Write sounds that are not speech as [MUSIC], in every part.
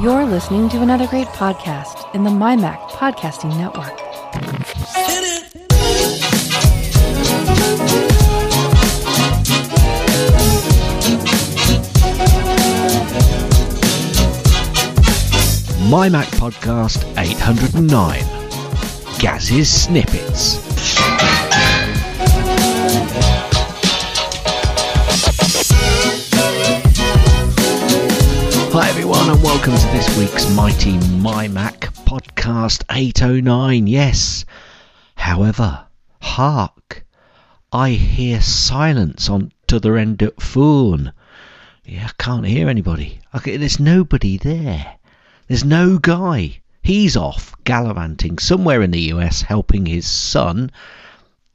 You're listening to another great podcast in the MyMac Podcasting Network. MyMac Podcast 809 Gaz's Snippets. And welcome to this week's Mighty My Mac Podcast 809. Yes, however, hark, I hear silence on t'other end of phone. Yeah, I can't hear anybody. Okay, there's nobody there. There's no guy. He's off gallivanting somewhere in the US helping his son.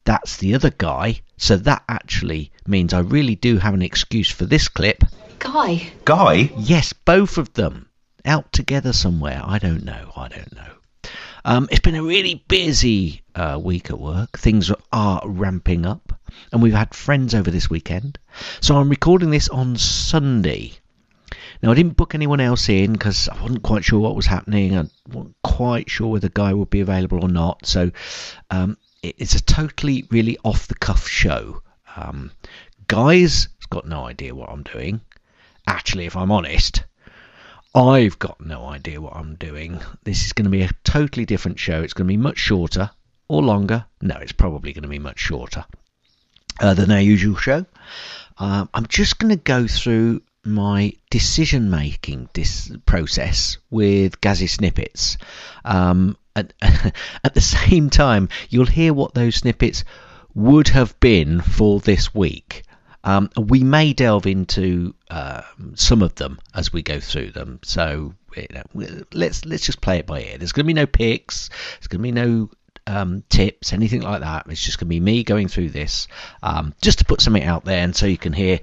That's the other guy. So that actually means I really do have an excuse for this clip. Guy. Guy? Yes, both of them. Out together somewhere. I don't know. I don't know. Um, it's been a really busy uh, week at work. Things are ramping up, and we've had friends over this weekend. So I'm recording this on Sunday. Now, I didn't book anyone else in because I wasn't quite sure what was happening. I wasn't quite sure whether Guy would be available or not. So um, it, it's a totally, really off the cuff show. Um, Guy's got no idea what I'm doing. Actually, if I'm honest, I've got no idea what I'm doing. This is going to be a totally different show. It's going to be much shorter or longer. No, it's probably going to be much shorter uh, than our usual show. Um, I'm just going to go through my decision making dis- process with Gazzy snippets. Um, at, [LAUGHS] at the same time, you'll hear what those snippets would have been for this week. Um, we may delve into uh, some of them as we go through them. So you know, let's let's just play it by ear. There's going to be no picks. There's going to be no um, tips, anything like that. It's just going to be me going through this, um, just to put something out there, and so you can hear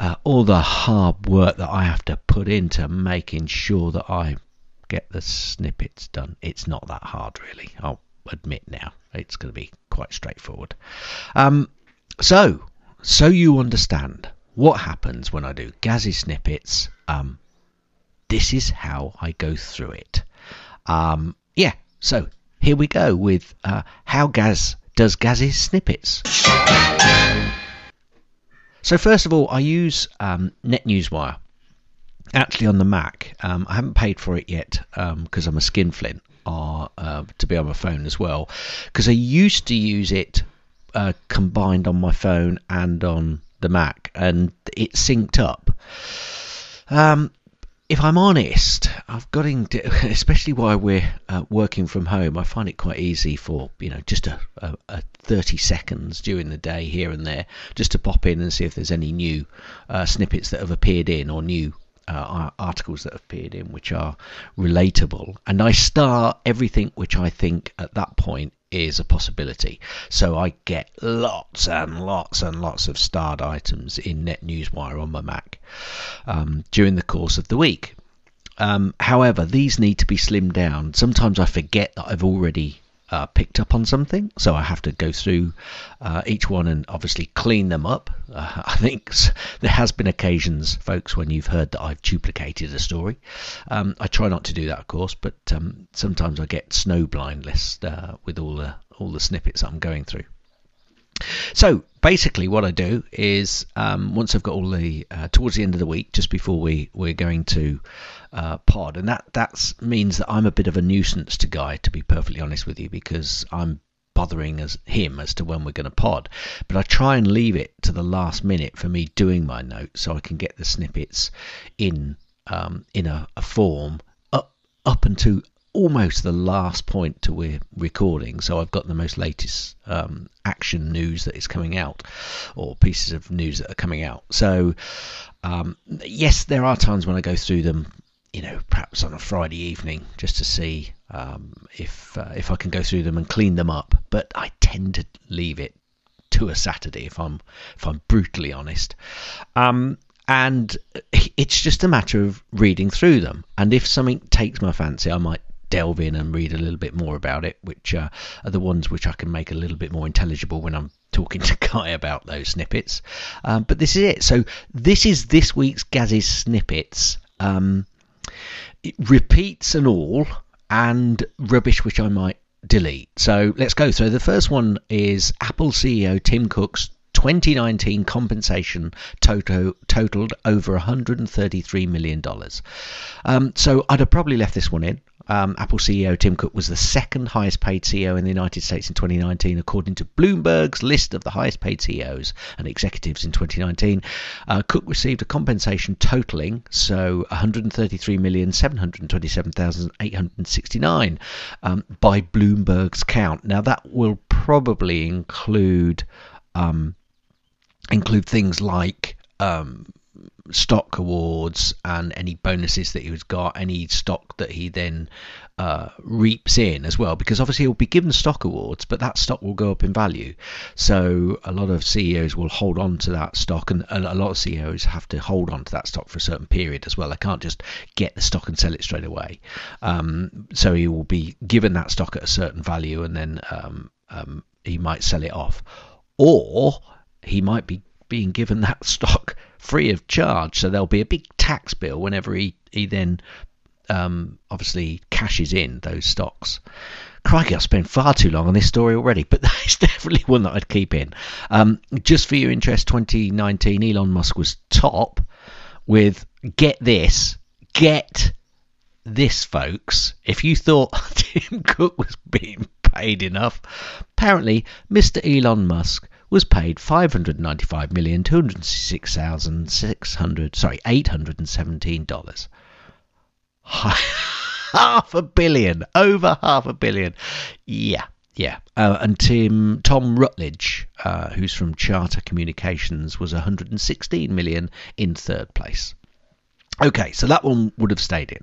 uh, all the hard work that I have to put into making sure that I get the snippets done. It's not that hard, really. I'll admit now. It's going to be quite straightforward. Um, so so you understand what happens when I do Gazzy snippets. Um, this is how I go through it. Um, yeah, so here we go with uh, how Gaz does Gazzy snippets. So first of all, I use um, NetNewsWire. Actually, on the Mac, um, I haven't paid for it yet because I'm a skinflint, or uh, to be on my phone as well. Because I used to use it uh, combined on my phone and on the Mac, and it synced up. Um, if I'm honest, I've got into, [LAUGHS] especially while we're uh, working from home, I find it quite easy for you know just a, a, a, 30 seconds during the day here and there, just to pop in and see if there's any new uh, snippets that have appeared in or new uh, articles that have appeared in which are relatable, and I start everything which I think at that point is a possibility. So I get lots and lots and lots of starred items in NetNewsWire on my Mac um, during the course of the week. Um, however, these need to be slimmed down. Sometimes I forget that I've already uh, picked up on something, so I have to go through uh, each one and obviously clean them up. Uh, [LAUGHS] I think there has been occasions, folks, when you've heard that I've duplicated a story. Um, I try not to do that, of course, but um, sometimes I get snowblind list uh, with all the all the snippets I'm going through. So basically, what I do is um, once I've got all the uh, towards the end of the week, just before we we're going to uh, pod, and that that means that I'm a bit of a nuisance to Guy, to be perfectly honest with you, because I'm bothering as him as to when we're going to pod. But I try and leave it to the last minute for me doing my notes, so I can get the snippets in um, in a, a form up up until almost the last point to we're recording, so I've got the most latest um, action news that is coming out, or pieces of news that are coming out. So, um, yes, there are times when I go through them, you know, perhaps on a Friday evening, just to see um, if uh, if I can go through them and clean them up. But I tend to leave it to a Saturday if I'm if I'm brutally honest. Um, and it's just a matter of reading through them. And if something takes my fancy, I might delve in and read a little bit more about it, which uh, are the ones which I can make a little bit more intelligible when I'm talking [LAUGHS] to Guy about those snippets. Um, but this is it. So this is this week's Gaz's snippets. Um, repeats and all, and rubbish which I might delete. So let's go So The first one is Apple CEO Tim Cook's 2019 compensation total, totaled over 133 million dollars. Um, so I'd have probably left this one in um, Apple CEO Tim Cook was the second highest paid CEO in the United States in 2019, according to Bloomberg's list of the highest paid CEOs and executives in 2019. Uh, Cook received a compensation totaling so 133,727,869 um, by Bloomberg's count. Now that will probably include um, include things like um, stock awards and any bonuses that he's got, any stock that he then uh, reaps in as well, because obviously he'll be given stock awards, but that stock will go up in value. So a lot of CEOs will hold on to that stock, and, a lot of CEOs have to hold on to that stock for a certain period as well. They can't just get the stock and sell it straight away. Um, so he will be given that stock at a certain value, and then um, um, he might sell it off, or he might be being given that [LAUGHS] stock free of charge. So there'll be a big tax bill whenever he, he then um, obviously cashes in those stocks. Crikey, I've spent far too long on this story already, but [LAUGHS] that is definitely one that I'd keep in. Um, just for your interest, 2019, Elon Musk was top with get this, get this, folks. If you thought [LAUGHS] Tim Cook was being paid enough, apparently Mr. Elon Musk was paid five hundred ninety-five million two hundred six thousand six hundred sorry eight hundred and seventeen dollars. [LAUGHS] half a billion, over half a billion. Yeah, yeah. Uh, and Tim Tom Rutledge, uh, who's from Charter Communications, was 116 million in third place. Okay, so that one would have stayed in.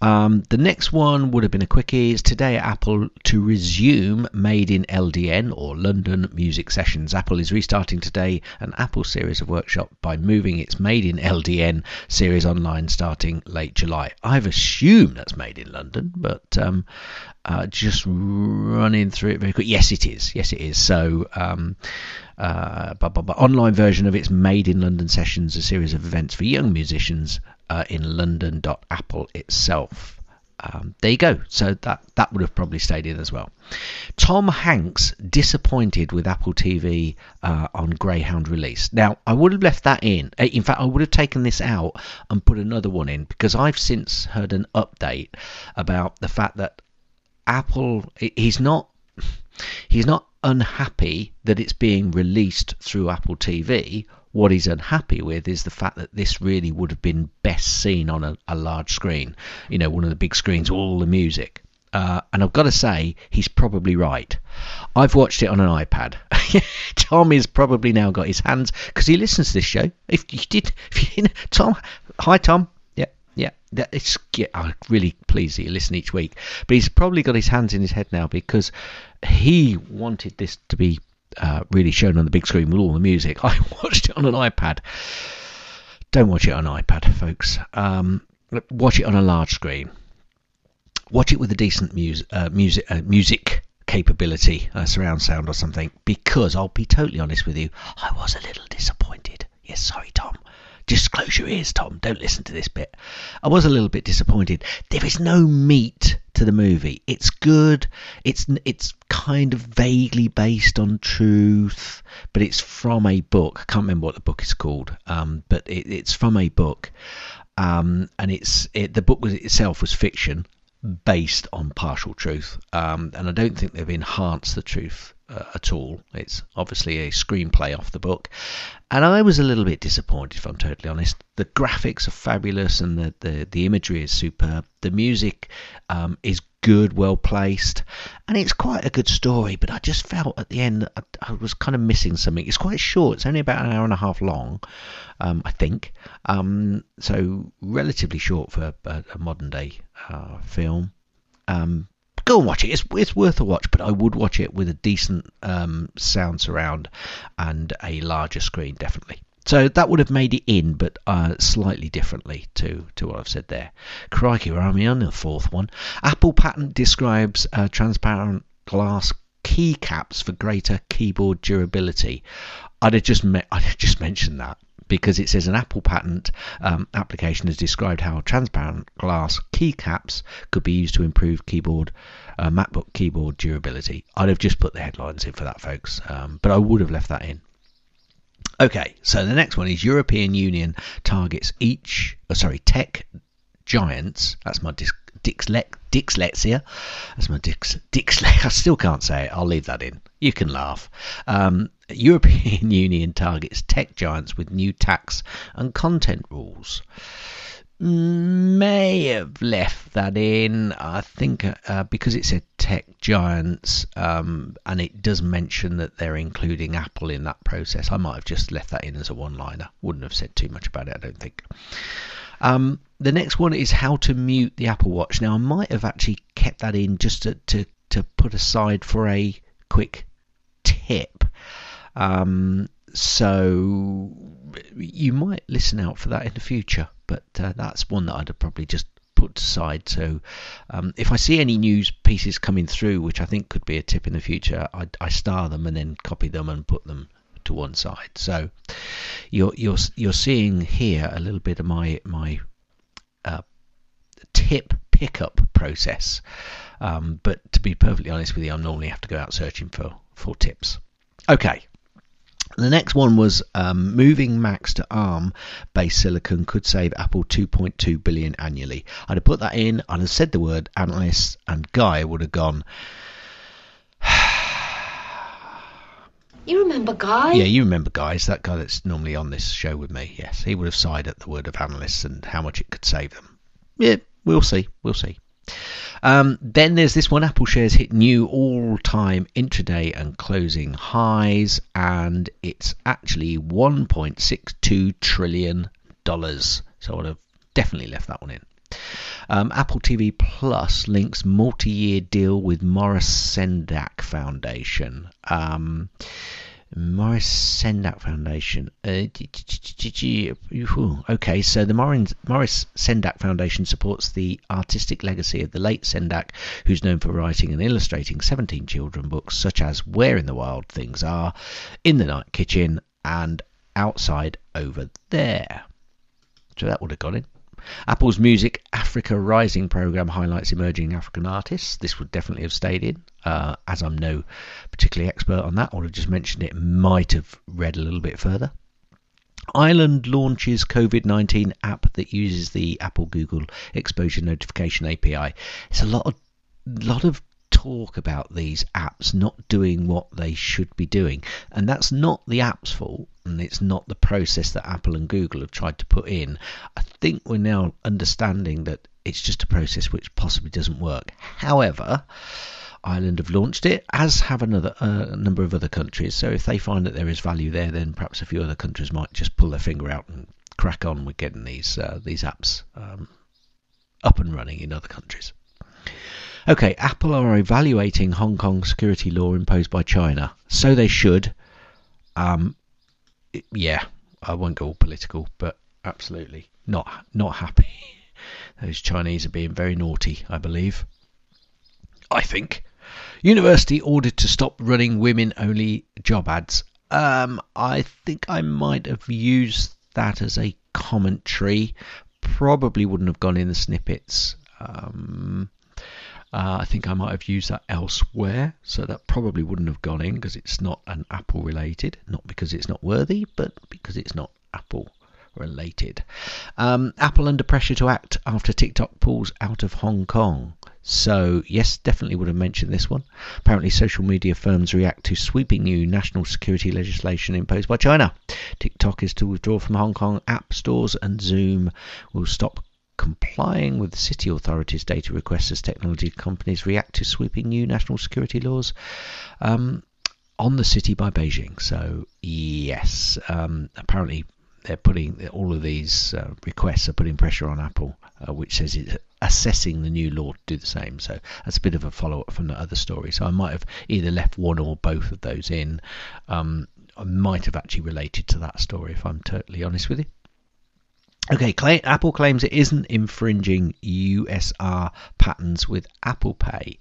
Um, the next one would have been a quickie. Is today Apple to resume Made in LDN or London Music Sessions. Apple is restarting today an Apple series of workshop by moving its Made in LDN series online starting late July. I've assumed that's made in London, but um, uh, just running through it very quick. Yes, it is. Yes, it is. So. Um, uh, but, but, but online version of its Made in London sessions, a series of events for young musicians uh, in London.apple itself. Um, there you go. So that that would have probably stayed in as well. Tom Hanks disappointed with Apple TV uh, on Greyhound release. Now I would have left that in. Uh, in fact, I would have taken this out and put another one in because I've since heard an update about the fact that Apple he's not he's not unhappy that it's being released through Apple TV what he's unhappy with is the fact that this really would have been best seen on a, a large screen, you know, one of the big screens, all the music. Uh, and I've got to say, he's probably right. I've watched it on an iPad. [LAUGHS] Tom has probably now got his hands because he listens to this show. If you did, if you, [LAUGHS] Tom, hi Tom. Yeah, yeah. That, it's yeah, I'm really pleased that you listen each week. But he's probably got his hands in his head now because he wanted this to be uh, really shown on the big screen with all the music. [LAUGHS] I watched it on an iPad. Don't watch it on iPad, folks. Um, watch it on a large screen. Watch it with a decent mus- uh, music uh, music capability, uh, surround sound or something. Because I'll be totally honest with you, I was a little disappointed. Yes, sorry, Tom. Just close your ears, Tom. Don't listen to this bit. I was a little bit disappointed. There is no meat to the movie. It's good. It's it's kind of vaguely based on truth, but it's from a book. I can't remember what the book is called, um, but it, it's from a book, um, and it's it, the book was itself was fiction based on partial truth, um, and I don't think they've enhanced the truth uh, at all. It's obviously a screenplay off the book, and I was a little bit disappointed, if I'm totally honest. The graphics are fabulous, and the the, the imagery is superb. The music um, is good, well placed, and it's quite a good story. But I just felt at the end I, I, was kind of missing something. It's quite short; it's only about an hour and a half long, um, I think. Um, so relatively short for a, a modern day uh, film. Um, go and watch it. It's it's worth a watch, but I would watch it with a decent um, sound surround and a larger screen, definitely. So that would have made it in, but uh, slightly differently to, to what I've said there. Crikey, where am on the fourth one? Apple patent describes uh, transparent glass keycaps for greater keyboard durability. I'd have just me- I'd have just mentioned that because it says an Apple patent um, application has described how transparent glass keycaps could be used to improve keyboard uh, MacBook keyboard durability. I'd have just put the headlines in for that, folks, um, but I would have left that in. Okay, so the next one is European Union targets each, oh, sorry, tech giants. That's my dis-. That's my dix, [LAUGHS] I still can't say it. I'll leave that in. You can laugh. Um, European [LAUGHS] Union targets tech giants with new tax and content rules. May have left that in. I think uh, because it said tech giants um, and it does mention that they're including Apple in that process. I might have just left that in as a one liner. Wouldn't have said too much about it, I don't think. Um, the next one is how to mute the Apple Watch. Now, I might have actually kept that in just to, to, to put aside for a quick tip. Um, so you might listen out for that in the future, but uh, that's one that I'd probably just put aside. So um, if I see any news pieces coming through, which I think could be a tip in the future, I, I star them and then copy them and put them to one side. So you're you're you're seeing here a little bit of my my uh, tip pickup process. Um, but to be perfectly honest with you, I normally have to go out searching for for tips. Okay. The next one was um, moving Macs to ARM-based silicon could save Apple 2.2 billion annually. I'd have put that in. I'd have said the word analyst, and Guy would have gone. [SIGHS] You remember Guy? Yeah, you remember guys, that guy that's normally on this show with me. Yes, he would have sighed at the word of analysts and how much it could save them. Yeah, we'll see. We'll see. Um, then there's this one Apple shares hit new all time intraday and closing highs, and it's actually $1.62 trillion. So I would have definitely left that one in. Um, Apple TV Plus links multi year deal with Maurice Sendak Foundation. Um, Maurice Sendak Foundation. Uh, okay, so the Maurice Sendak Foundation supports the artistic legacy of the late Sendak, who's known for writing and illustrating 17 children books such as Where in the Wild Things Are, In the Night Kitchen, and Outside Over There. So that would have gone in. Apple's Music Africa Rising program highlights emerging African artists. This would definitely have stayed in. Uh, as I'm no particularly expert on that, would have just mentioned it, might have read a little bit further. Ireland launches COVID 19 app that uses the Apple Google exposure notification API. It's a lot of lot of talk about these apps not doing what they should be doing. And that's not the app's fault, and it's not the process that Apple and Google have tried to put in. I think we're now understanding that it's just a process which possibly doesn't work. However, Ireland have launched it, as have another uh, a number of other countries. So if they find that there is value there, then perhaps a few other countries might just pull their finger out and crack on with getting these uh, these apps um, up and running in other countries. Okay, Apple are evaluating Hong Kong security law imposed by China. So they should. Um, yeah, I won't go all political, but absolutely not not happy. [LAUGHS] Those Chinese are being very naughty, I believe. I think. University ordered to stop running women only job ads. Um, I think I might have used that as a commentary. Probably wouldn't have gone in the snippets. Um, uh, I think I might have used that elsewhere, so that probably wouldn't have gone in because it's not an Apple related, not because it's not worthy, but because it's not Apple related. Um, Apple under pressure to act after TikTok pulls out of Hong Kong. So, yes, definitely would have mentioned this one. Apparently, social media firms react to sweeping new national security legislation imposed by China. TikTok is to withdraw from Hong Kong app stores, and Zoom will stop complying with city authorities' data requests as technology companies react to sweeping new national security laws um, on the city by Beijing. So, yes, um, apparently they're putting all of these uh, requests are putting pressure on Apple, uh, which says it's assessing the new law to do the same. So that's a bit of a follow up from the other story. So I might have either left one or both of those in. Um, I might have actually related to that story if I'm totally honest with you. Okay, claim, Apple claims it isn't infringing USR patents with Apple Pay.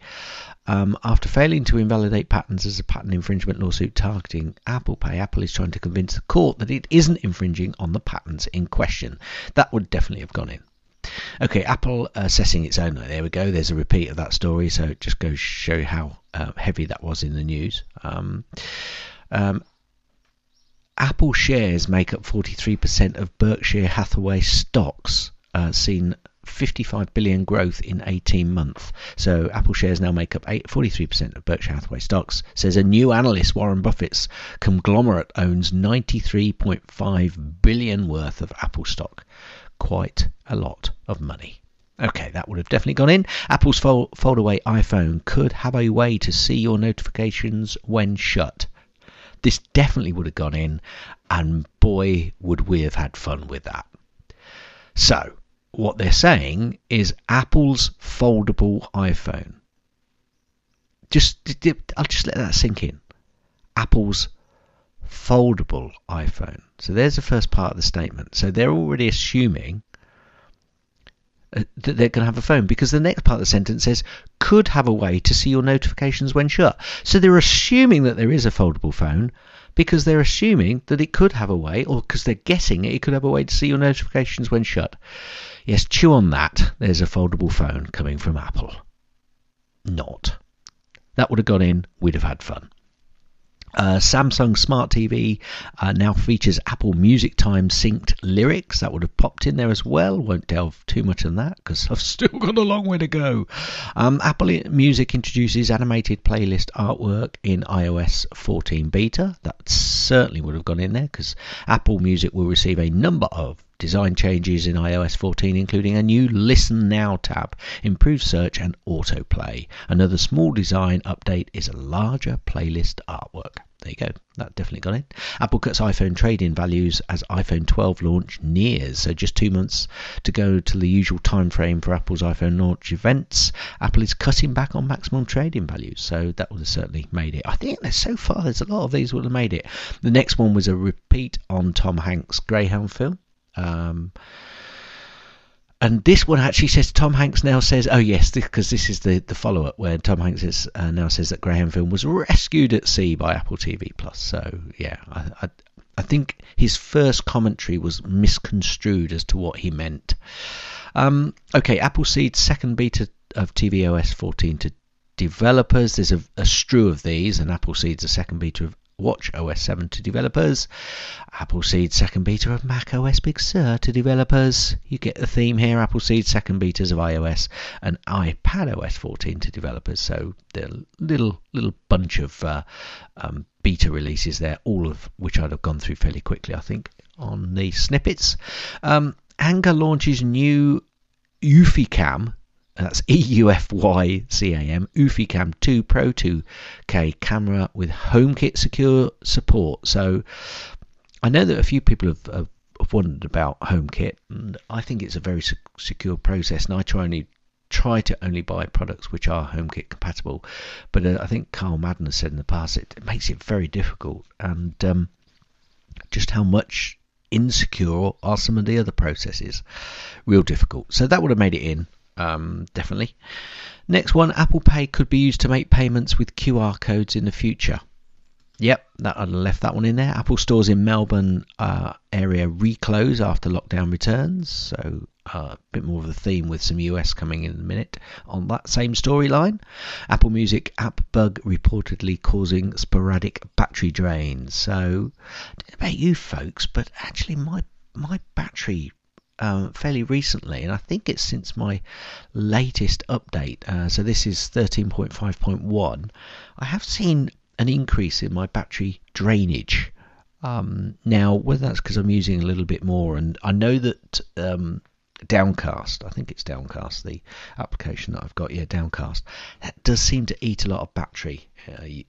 Um, after failing to invalidate patents as a patent infringement lawsuit targeting Apple Pay, Apple is trying to convince the court that it isn't infringing on the patents in question. That would definitely have gone in. Okay, Apple assessing its own. There we go. There's a repeat of that story. So it just goes show you how uh, heavy that was in the news. Um, um, Apple shares make up 43% of Berkshire Hathaway stocks, uh, seen 55 billion growth in 18 months. So Apple shares now make up 8, 43% of Berkshire Hathaway stocks. Says a new analyst, Warren Buffett's conglomerate owns 93.5 billion worth of Apple stock. Quite a lot of money. Okay, that would have definitely gone in. Apple's fold, fold away iPhone could have a way to see your notifications when shut. This definitely would have gone in, and boy, would we have had fun with that. So, what they're saying is Apple's foldable iPhone. Just, I'll just let that sink in. Apple's foldable iPhone. So there's the first part of the statement. So they're already assuming that they're going to have a phone because the next part of the sentence says could have a way to see your notifications when shut. So they're assuming that there is a foldable phone because they're assuming that it could have a way, or because they're guessing it could have a way to see your notifications when shut. Yes, chew on that. There's a foldable phone coming from Apple. Not. That would have gone in, we'd have had fun. Uh, Samsung Smart TV uh, now features Apple Music Time synced lyrics. That would have popped in there as well. Won't delve too much on that because [LAUGHS] I've still got a long way to go. Um, Apple Music introduces animated playlist artwork in iOS 14 beta. That certainly would have gone in there because Apple Music will receive a number of Design changes in iOS 14, including a new Listen Now tab, improved search, and autoplay. Another small design update is a larger playlist artwork. There you go. That definitely got it. Apple cuts iPhone trade-in values as iPhone 12 launch nears. So just two months to go to the usual time frame for Apple's iPhone launch events. Apple is cutting back on maximum trade-in values. So that would have certainly made it. I think there's so far there's a lot of these would have made it. The next one was a repeat on Tom Hanks' Greyhound film. Um, and this one actually says Tom Hanks now says, oh yes, because this, this, is the, the follow up where Tom Hanks is, uh, now says that Graham Film was rescued at sea by Apple TV Plus. So yeah, I, I, I think his first commentary was misconstrued as to what he meant. Um, okay, Appleseed's second beta of tvOS 14 to developers. There's a, a strew of these, and Appleseed's a second beta of Watch OS 7 to developers, Appleseed second beta of Mac OS Big Sur to developers. You get the theme here Appleseed second betas of iOS and iPad OS 14 to developers. So the little little bunch of uh, um, beta releases there, all of which I'd have gone through fairly quickly, I think, on the snippets. Um, Anker launches new EufyCam that's E-U-F-Y-C-A-M, EufyCam 2 Pro 2K camera with HomeKit secure support. So I know that a few people have, have, have wondered about HomeKit, and I think it's a very secure process, and I try only try to only buy products which are HomeKit compatible. But uh, I think Carl Madden has said in the past it, it makes it very difficult, and um, just how much insecure are some of the other processes. Real difficult. So that would have made it in um, definitely. Next one, Apple Pay could be used to make payments with QR codes in the future. Yep, that I left that one in there. Apple stores in Melbourne uh, area reclose after lockdown returns. So uh, a bit more of a theme with some US coming in a minute on that same storyline. Apple Music app bug reportedly causing sporadic battery drain. So, I don't know about you folks, but actually my my battery um, fairly recently, and I think it's since my latest update. Uh, so this is 13.5.1. I have seen an increase in my battery drainage. Um, now, whether that's because I'm using a little bit more, and I know that um, Downcast, I think it's Downcast, the application that I've got, yeah, Downcast, that does seem to eat a lot of battery. Uh,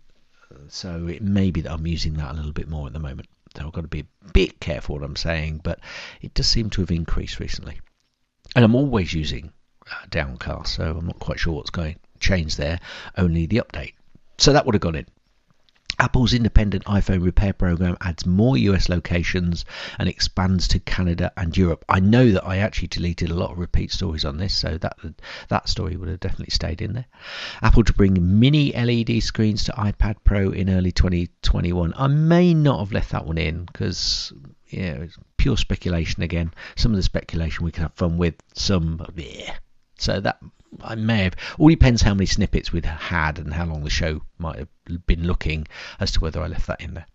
so it may be that I'm using that a little bit more at the moment. I've got to be a bit careful what I'm saying, but it does seem to have increased recently. And I'm always using uh, Downcast, so I'm not quite sure what's going to change there, only the update. So that would have gone in. Apple's independent iPhone repair program adds more US locations and expands to Canada and Europe. I know that I actually deleted a lot of repeat stories on this, so that that story would have definitely stayed in there. Apple to bring mini LED screens to iPad Pro in early 2021. I may not have left that one in because yeah, it's pure speculation again. Some of the speculation we can have fun with, some yeah. So that I may have. All depends how many snippets we'd had and how long the show might have been looking as to whether I left that in there.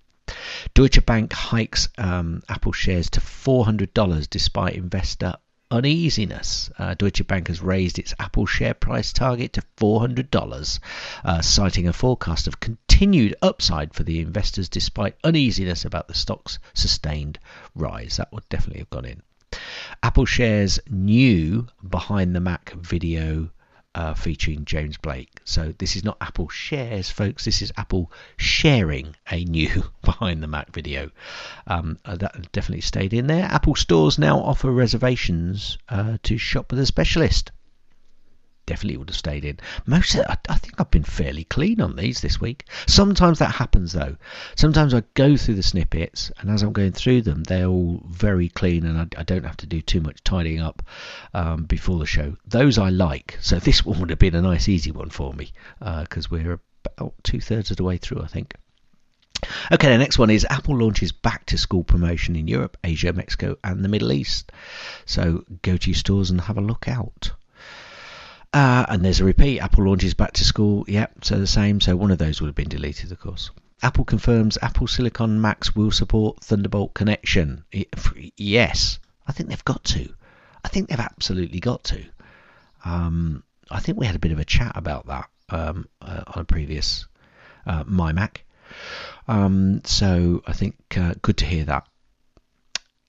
Deutsche Bank hikes um, Apple shares to $400 despite investor uneasiness. Uh, Deutsche Bank has raised its Apple share price target to $400, uh, citing a forecast of continued upside for the investors despite uneasiness about the stock's sustained rise. That would definitely have gone in. Apple shares new behind the Mac video uh, featuring James Blake. So this is not Apple shares, folks. This is Apple sharing a new [LAUGHS] behind the Mac video. Um, uh, that definitely stayed in there. Apple stores now offer reservations uh, to shop with a specialist definitely would have stayed in. Most, of, I, I think I've been fairly clean on these this week. Sometimes that happens though. Sometimes I go through the snippets, and as I'm going through them, they're all very clean, and I, I don't have to do too much tidying up um, before the show. Those I like. So this one would have been a nice, easy one for me because uh, we're about two thirds of the way through, I think. Okay, the next one is Apple launches back to school promotion in Europe, Asia, Mexico, and the Middle East. So go to your stores and have a look out. Uh, and there's a repeat. Apple launches back to school. Yep, so the same. So one of those would have been deleted, of course. Apple confirms Apple Silicon Macs will support Thunderbolt connection. Yes, I think they've got to. I think they've absolutely got to. Um, I think we had a bit of a chat about that um, uh, on a previous uh, My Mac. Um, so I think uh, good to hear that.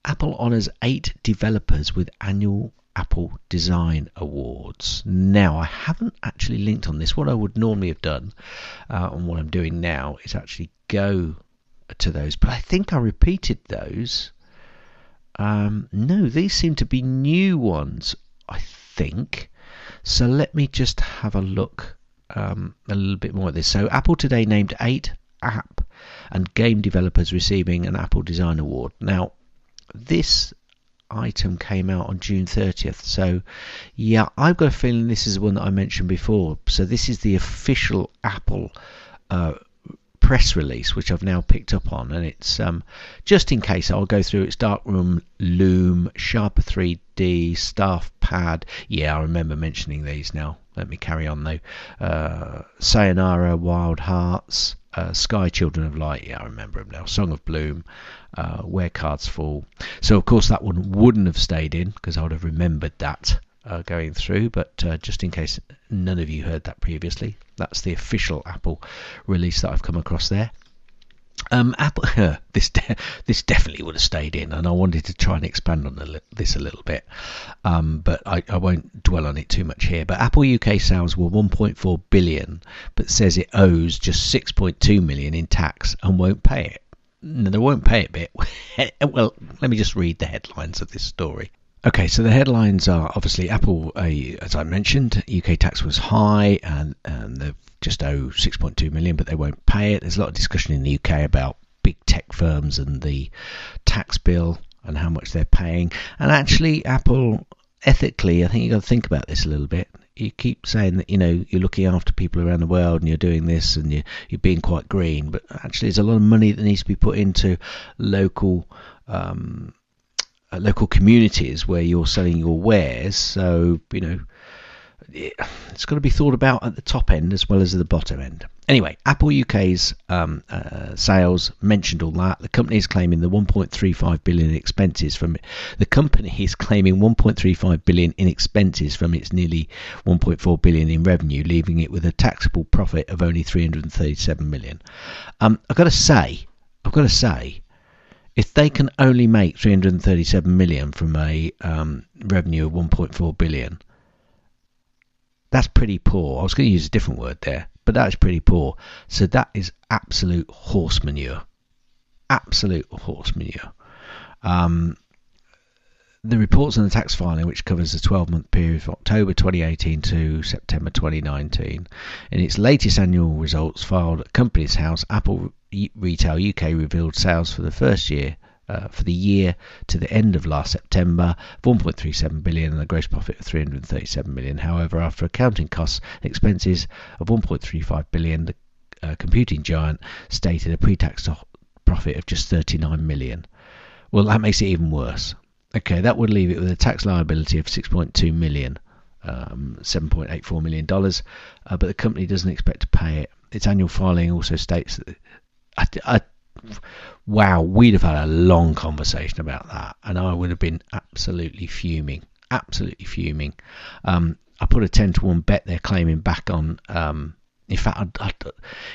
Apple honours eight developers with annual Apple Design Awards. Now, I haven't actually linked on this. What I would normally have done, uh, and what I'm doing now, is actually go to those. But I think I repeated those. Um, no, these seem to be new ones, I think. So let me just have a look um, a little bit more at this. So, Apple today named eight app and game developers receiving an Apple Design Award. Now, this item came out on June 30th. So, yeah, I've got a feeling this is one that I mentioned before. So, this is the official Apple uh, press release, which I've now picked up on, and it's um, just in case I'll go through its Darkroom Loom, Shapr3D, Staff Pad. Yeah, I remember mentioning these now. Let me carry on though. Uh, Sayonara, Wild Hearts, uh, Sky Children of Light. Yeah, I remember them now. Song of Bloom, uh, Where Cards Fall. So, of course, that one wouldn't have stayed in because I would have remembered that uh, going through. But uh, just in case none of you heard that previously, that's the official Apple release that I've come across there. Um, Apple, [LAUGHS] this de- [LAUGHS] this definitely would have stayed in, and I wanted to try and expand on li- this a little bit, um, but I, I, won't dwell on it too much here. But Apple UK sales were 1.4 billion, but says it owes just 6.2 million in tax and won't pay it. No, they won't pay it bit. [LAUGHS] well, let me just read the headlines of this story. Okay, so the headlines are obviously Apple, uh, as I mentioned, UK tax was high and, and they've just owe 6.2 million, but they won't pay it. There's a lot of discussion in the UK about big tech firms and the tax bill and how much they're paying. And actually, Apple, ethically, I think you've got to think about this a little bit. You keep saying that you know you're looking after people around the world and you're doing this and you're, you're being quite green, but actually, there's a lot of money that needs to be put into local. Um, uh, local communities where you're selling your wares. So, you know, it's got to be thought about at the top end as well as at the bottom end. Anyway, Apple UK's um, uh, sales mentioned all that. The company is claiming the 1.35 billion in expenses from the company [LAUGHS] is claiming 1.35 billion in expenses from its nearly 1.4 billion in revenue, leaving it with a taxable profit of only 337 million. Um, I've got to say, I've got to say, if they can only make 337 million from a um, revenue of 1.4 billion, that's pretty poor. I was going to use a different word there, but that is pretty poor. So that is absolute horse manure. Absolute horse manure. Um, the reports on the tax filing, which covers the 12 month period from October 2018 to September 2019, in its latest annual results filed at Companies House, Apple Retail UK revealed sales for the first year uh, for the year to the end of last September, 1.37 billion and a gross profit of 337 million. However, after accounting costs and expenses of 1.35 billion, the uh, computing giant stated a pre-tax profit of just 39 million. Well, that makes it even worse. Okay, that would leave it with a tax liability of 6.2 million, um, 7.84 million dollars, uh, but the company doesn't expect to pay it. Its annual filing also states that. I, I, wow, we'd have had a long conversation about that, and I would have been absolutely fuming, absolutely fuming. Um, I put a ten to one bet they're claiming back on. Um, in fact, I'd, I'd,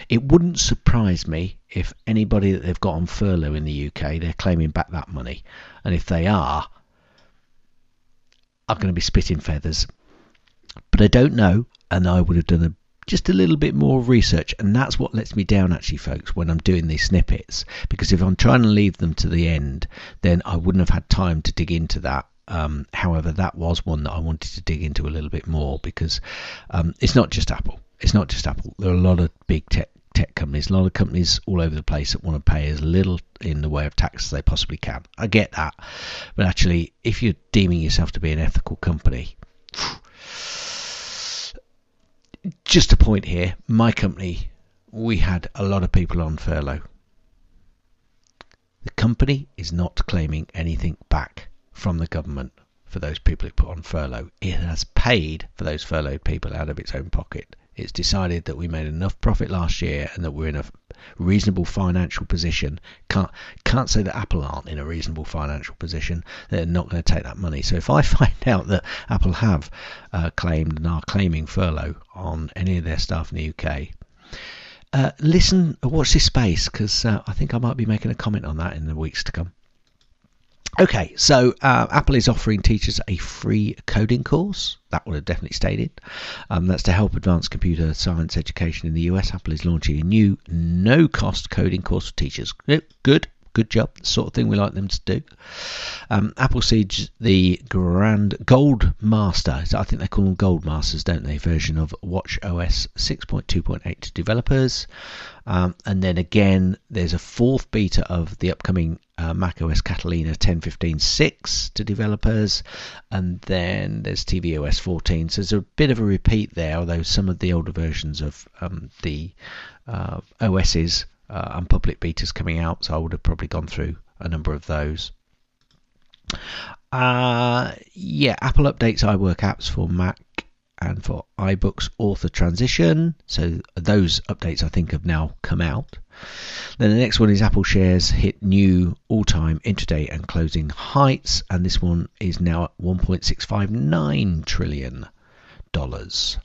it wouldn't surprise me if anybody that they've got on furlough in the UK, they're claiming back that money, and if they are, I'm going to be spitting feathers. But I don't know, and I would have done a just a little bit more research and that's what lets me down actually folks when i'm doing these snippets because if i'm trying to leave them to the end then i wouldn't have had time to dig into that um, however that was one that i wanted to dig into a little bit more because um, it's not just apple it's not just apple there are a lot of big tech tech companies, a lot of companies all over the place that want to pay as little in the way of tax as they possibly can. I get that. But actually, if you're deeming yourself to be an ethical company, just a point here my company, we had a lot of people on furlough. The company is not claiming anything back from the government for those people it put on furlough. It has paid for those furloughed people out of its own pocket. It's decided that we made enough profit last year and that we're in a reasonable financial position. Can't can't say that Apple aren't in a reasonable financial position. They're not going to take that money. So if I [LAUGHS] find out that Apple have uh, claimed and are claiming furlough on any of their staff in the UK, uh, listen, watch this space because uh, I think I might be making a comment on that in the weeks to come. Okay, so uh, Apple is offering teachers a free coding course. That would have definitely stated. Um, that's to help advance computer science education in the US. Apple is launching a new no cost coding course for teachers. Good good job, the sort of thing we like them to do. Um, Apple sees the Grand Gold Master, I think they call them Gold Masters, don't they? Version of Watch OS 6.2.8 to developers. Um, and then again, there's a fourth beta of the upcoming uh, Mac OS Catalina 10.15.6 to developers, and then there's tvOS 14. So there's a bit of a repeat there, although some of the older versions of um, the uh, OSs uh, and public betas coming out, so I would have probably gone through a number of those. Uh, yeah, Apple updates iWork apps for Mac and for iBooks Author Transition. So those updates I think have now come out. Then the next one is Apple shares hit new all-time intraday and closing heights, and this one is now at 1.659 trillion dollars.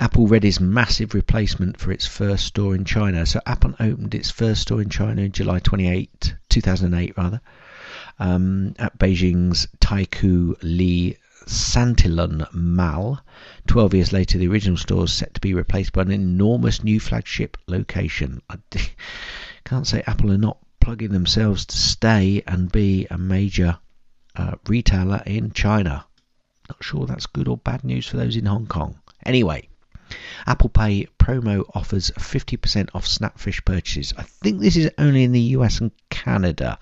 Apple readies massive replacement for its first store in China. So Apple opened its first store in China in July 28, 2008, rather, um, at Beijing's Taikoo Li Sanlitun Mall. Twelve years later, the original store is set to be replaced by an enormous new flagship location. I can't say Apple are not plugging themselves to stay and be a major uh, retailer in China. Not sure that's good or bad news for those in Hong Kong. Anyway, Apple Pay promo offers 50% off Snapfish purchases. I think this is only in the US and Canada,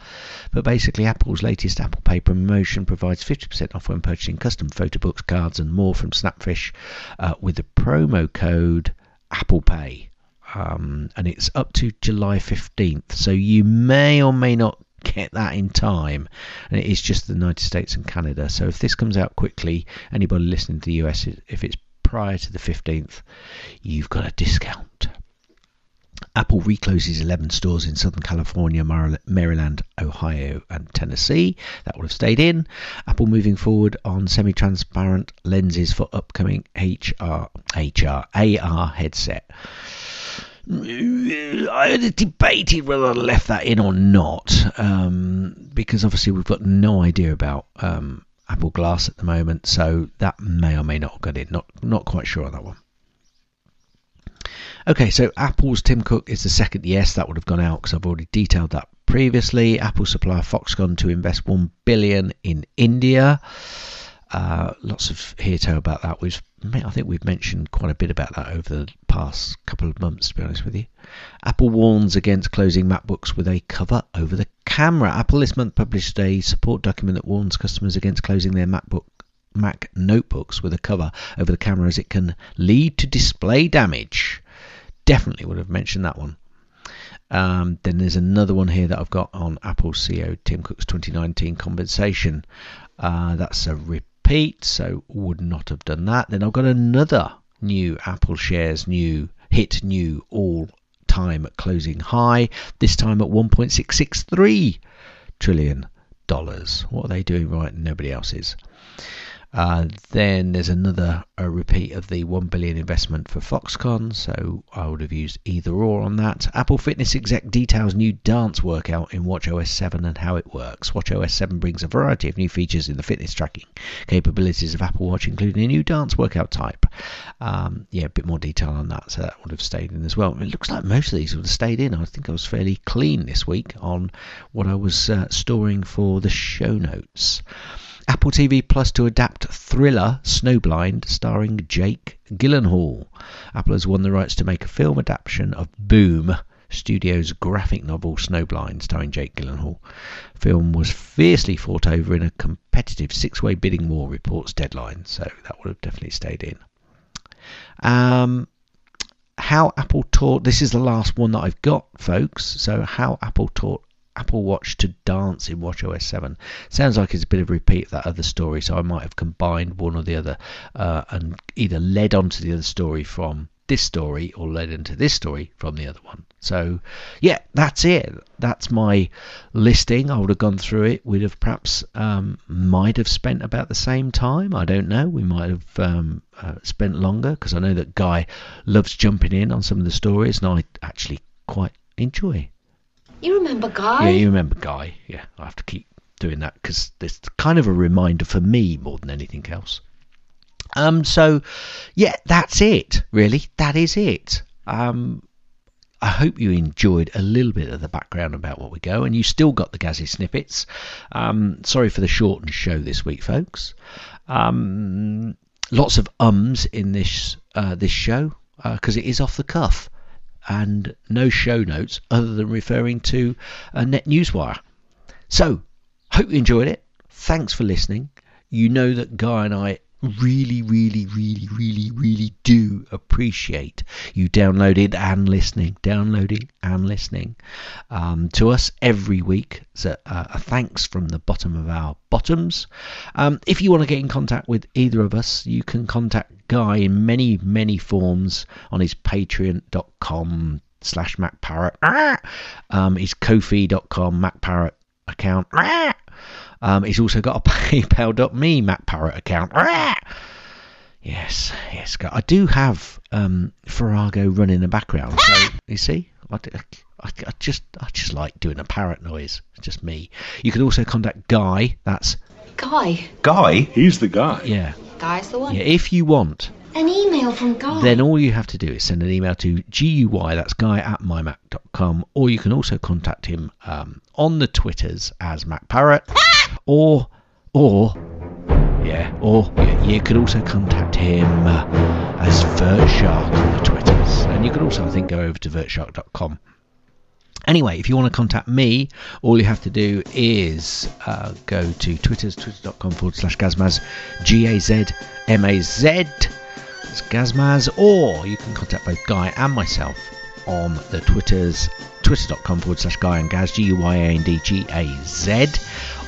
but basically, Apple's latest Apple Pay promotion provides 50% off when purchasing custom photo books, cards, and more from Snapfish uh, with the promo code Apple Pay. Um, and it's up to July 15th, so you may or may not get that in time. And it is just the United States and Canada. So if this comes out quickly, anybody listening to the US, if it's prior to the 15th, you've got a discount. Apple recloses 11 stores in Southern California, Maryland, Ohio, and Tennessee. That would have stayed in. Apple moving forward on semi transparent lenses for upcoming HR, HR, AR headset. I debated whether I left that in or not um, because obviously we've got no idea about um, Apple Glass at the moment, so that may or may not got in. Not not quite sure on that one. Okay, so Apple's Tim Cook is the second yes that would have gone out because I've already detailed that previously. Apple supplier Foxconn to invest one billion in India. Uh, lots of hear about that. We've I think we've mentioned quite a bit about that over the past couple of months, to be honest with you. Apple warns against closing MacBooks with a cover over the camera. Apple this month published a support document that warns customers against closing their MacBook Mac notebooks with a cover over the camera as it can lead to display damage. Definitely would have mentioned that one. Um, then there's another one here that I've got on Apple CEO Tim Cook's 2019 compensation. Uh, that's a repeat, so would not have done that. Then I've got another new Apple shares new hit new all time closing high, this time at 1.663 trillion dollars. What are they doing right? Nobody else is. Uh, then there's another repeat of the 1 billion investment for Foxconn, so I would have used either or on that. Apple Fitness exec details new dance workout in WatchOS 7 and how it works. WatchOS 7 brings a variety of new features in the fitness tracking capabilities of Apple Watch, including a new dance workout type. Um, yeah, a bit more detail on that, so that would have stayed in as well. It looks like most of these would have stayed in. I think I was fairly clean this week on what I was uh, storing for the show notes. Apple TV Plus to adapt thriller Snowblind starring Jake Gyllenhaal. Apple has won the rights to make a film adaptation of Boom Studios' graphic novel Snowblind starring Jake Gyllenhaal. Film was fiercely fought over in a competitive six-way bidding war, reports Deadline, so that would have definitely stayed in. Um, how Apple taught this is the last one that I've got, folks. So how Apple taught Apple Watch to dance in WatchOS 7. Sounds like it's a bit of a repeat of that other story, so I might have combined one or the other uh, and either led on to the other story from this story or led into this story from the other one. So, yeah, that's it. That's my listing. I would have gone through it. We'd have perhaps um, might have spent about the same time. I don't know. We might have um, uh, spent longer because I know that Guy loves jumping in on some of the stories, and I actually quite enjoy you remember Guy? Yeah, you remember Guy. Yeah, I have to keep doing that because it's kind of a reminder for me more than anything else. Um, so yeah, that's it. Really, that is it. Um, I hope you enjoyed a little bit of the background about what we go, and you still got the Gazzy snippets. Um, sorry for the shortened show this week, folks. Um, lots of ums in this uh, this show because uh, it is off the cuff and no show notes other than referring to a NetNewsWire. So, hope you enjoyed it. Thanks for listening. You know that Guy and I really, really, really, really, really do appreciate you downloading and listening, downloading and listening um, to us every week. So, uh, a thanks from the bottom of our bottoms. Um, if you want to get in contact with either of us, you can contact Guy in many, many forms on his patreon.com slash MacParrot. Um, his ko-fi.com MacParrot account. Um, he's also got a [LAUGHS] PayPal.me MacParrot account. Yes, yes. I do have um, Farrago running in the background. So you see, I, I, I, just I just like doing a parrot noise. It's just me. You can also contact Guy. That's Guy. Guy. He's the guy. Yeah. Guy's the one. Yeah. If you want an email from Guy. Then all you have to do is send an email to GUY, that's guy at mymac.com, or you can also contact him um, on the Twitters as MacParrot, or, or, yeah, or you could also contact him uh, as VertShark on the Twitters. And you could also, I think, go over to vertshark.com. Anyway, if you want to contact me, all you have to do is uh, go to twitters, twitter.com forward slash Gazmaz, G A Z M A Z. Gazmaz, or you can contact both Guy and myself on the Twitters, twitter.com forward slash Guy and Gaz, G U Y A N D G A Z,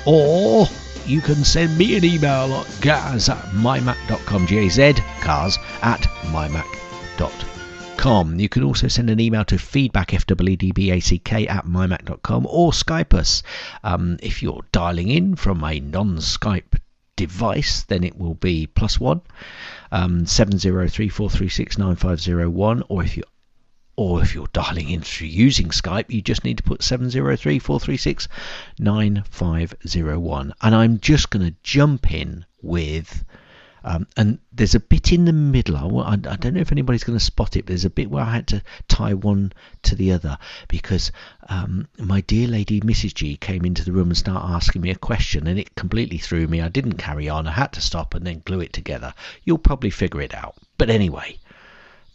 or you can send me an email at gaz at mymac.com, G A Z, gaz at mymac.com. You can also send an email to feedback, F-W-D-B-A-C-K, at mymac.com, or Skype us. Um, if you're dialing in from a non Skype device, then it will be plus one um, seven zero three four three six nine five zero one, or if you or if you're dialing in through using Skype, you just need to put 703-436-9501. And I'm just going to jump in with Um, and there's a bit in the middle. I, I, don't know if anybody's going to spot it, but there's a bit where I had to tie one to the other because um, my dear lady Mrs. G came into the room and started asking me a question, and it completely threw me. I didn't carry on. I had to stop and then glue it together. You'll probably figure it out. But anyway,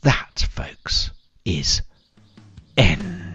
that, folks, is end.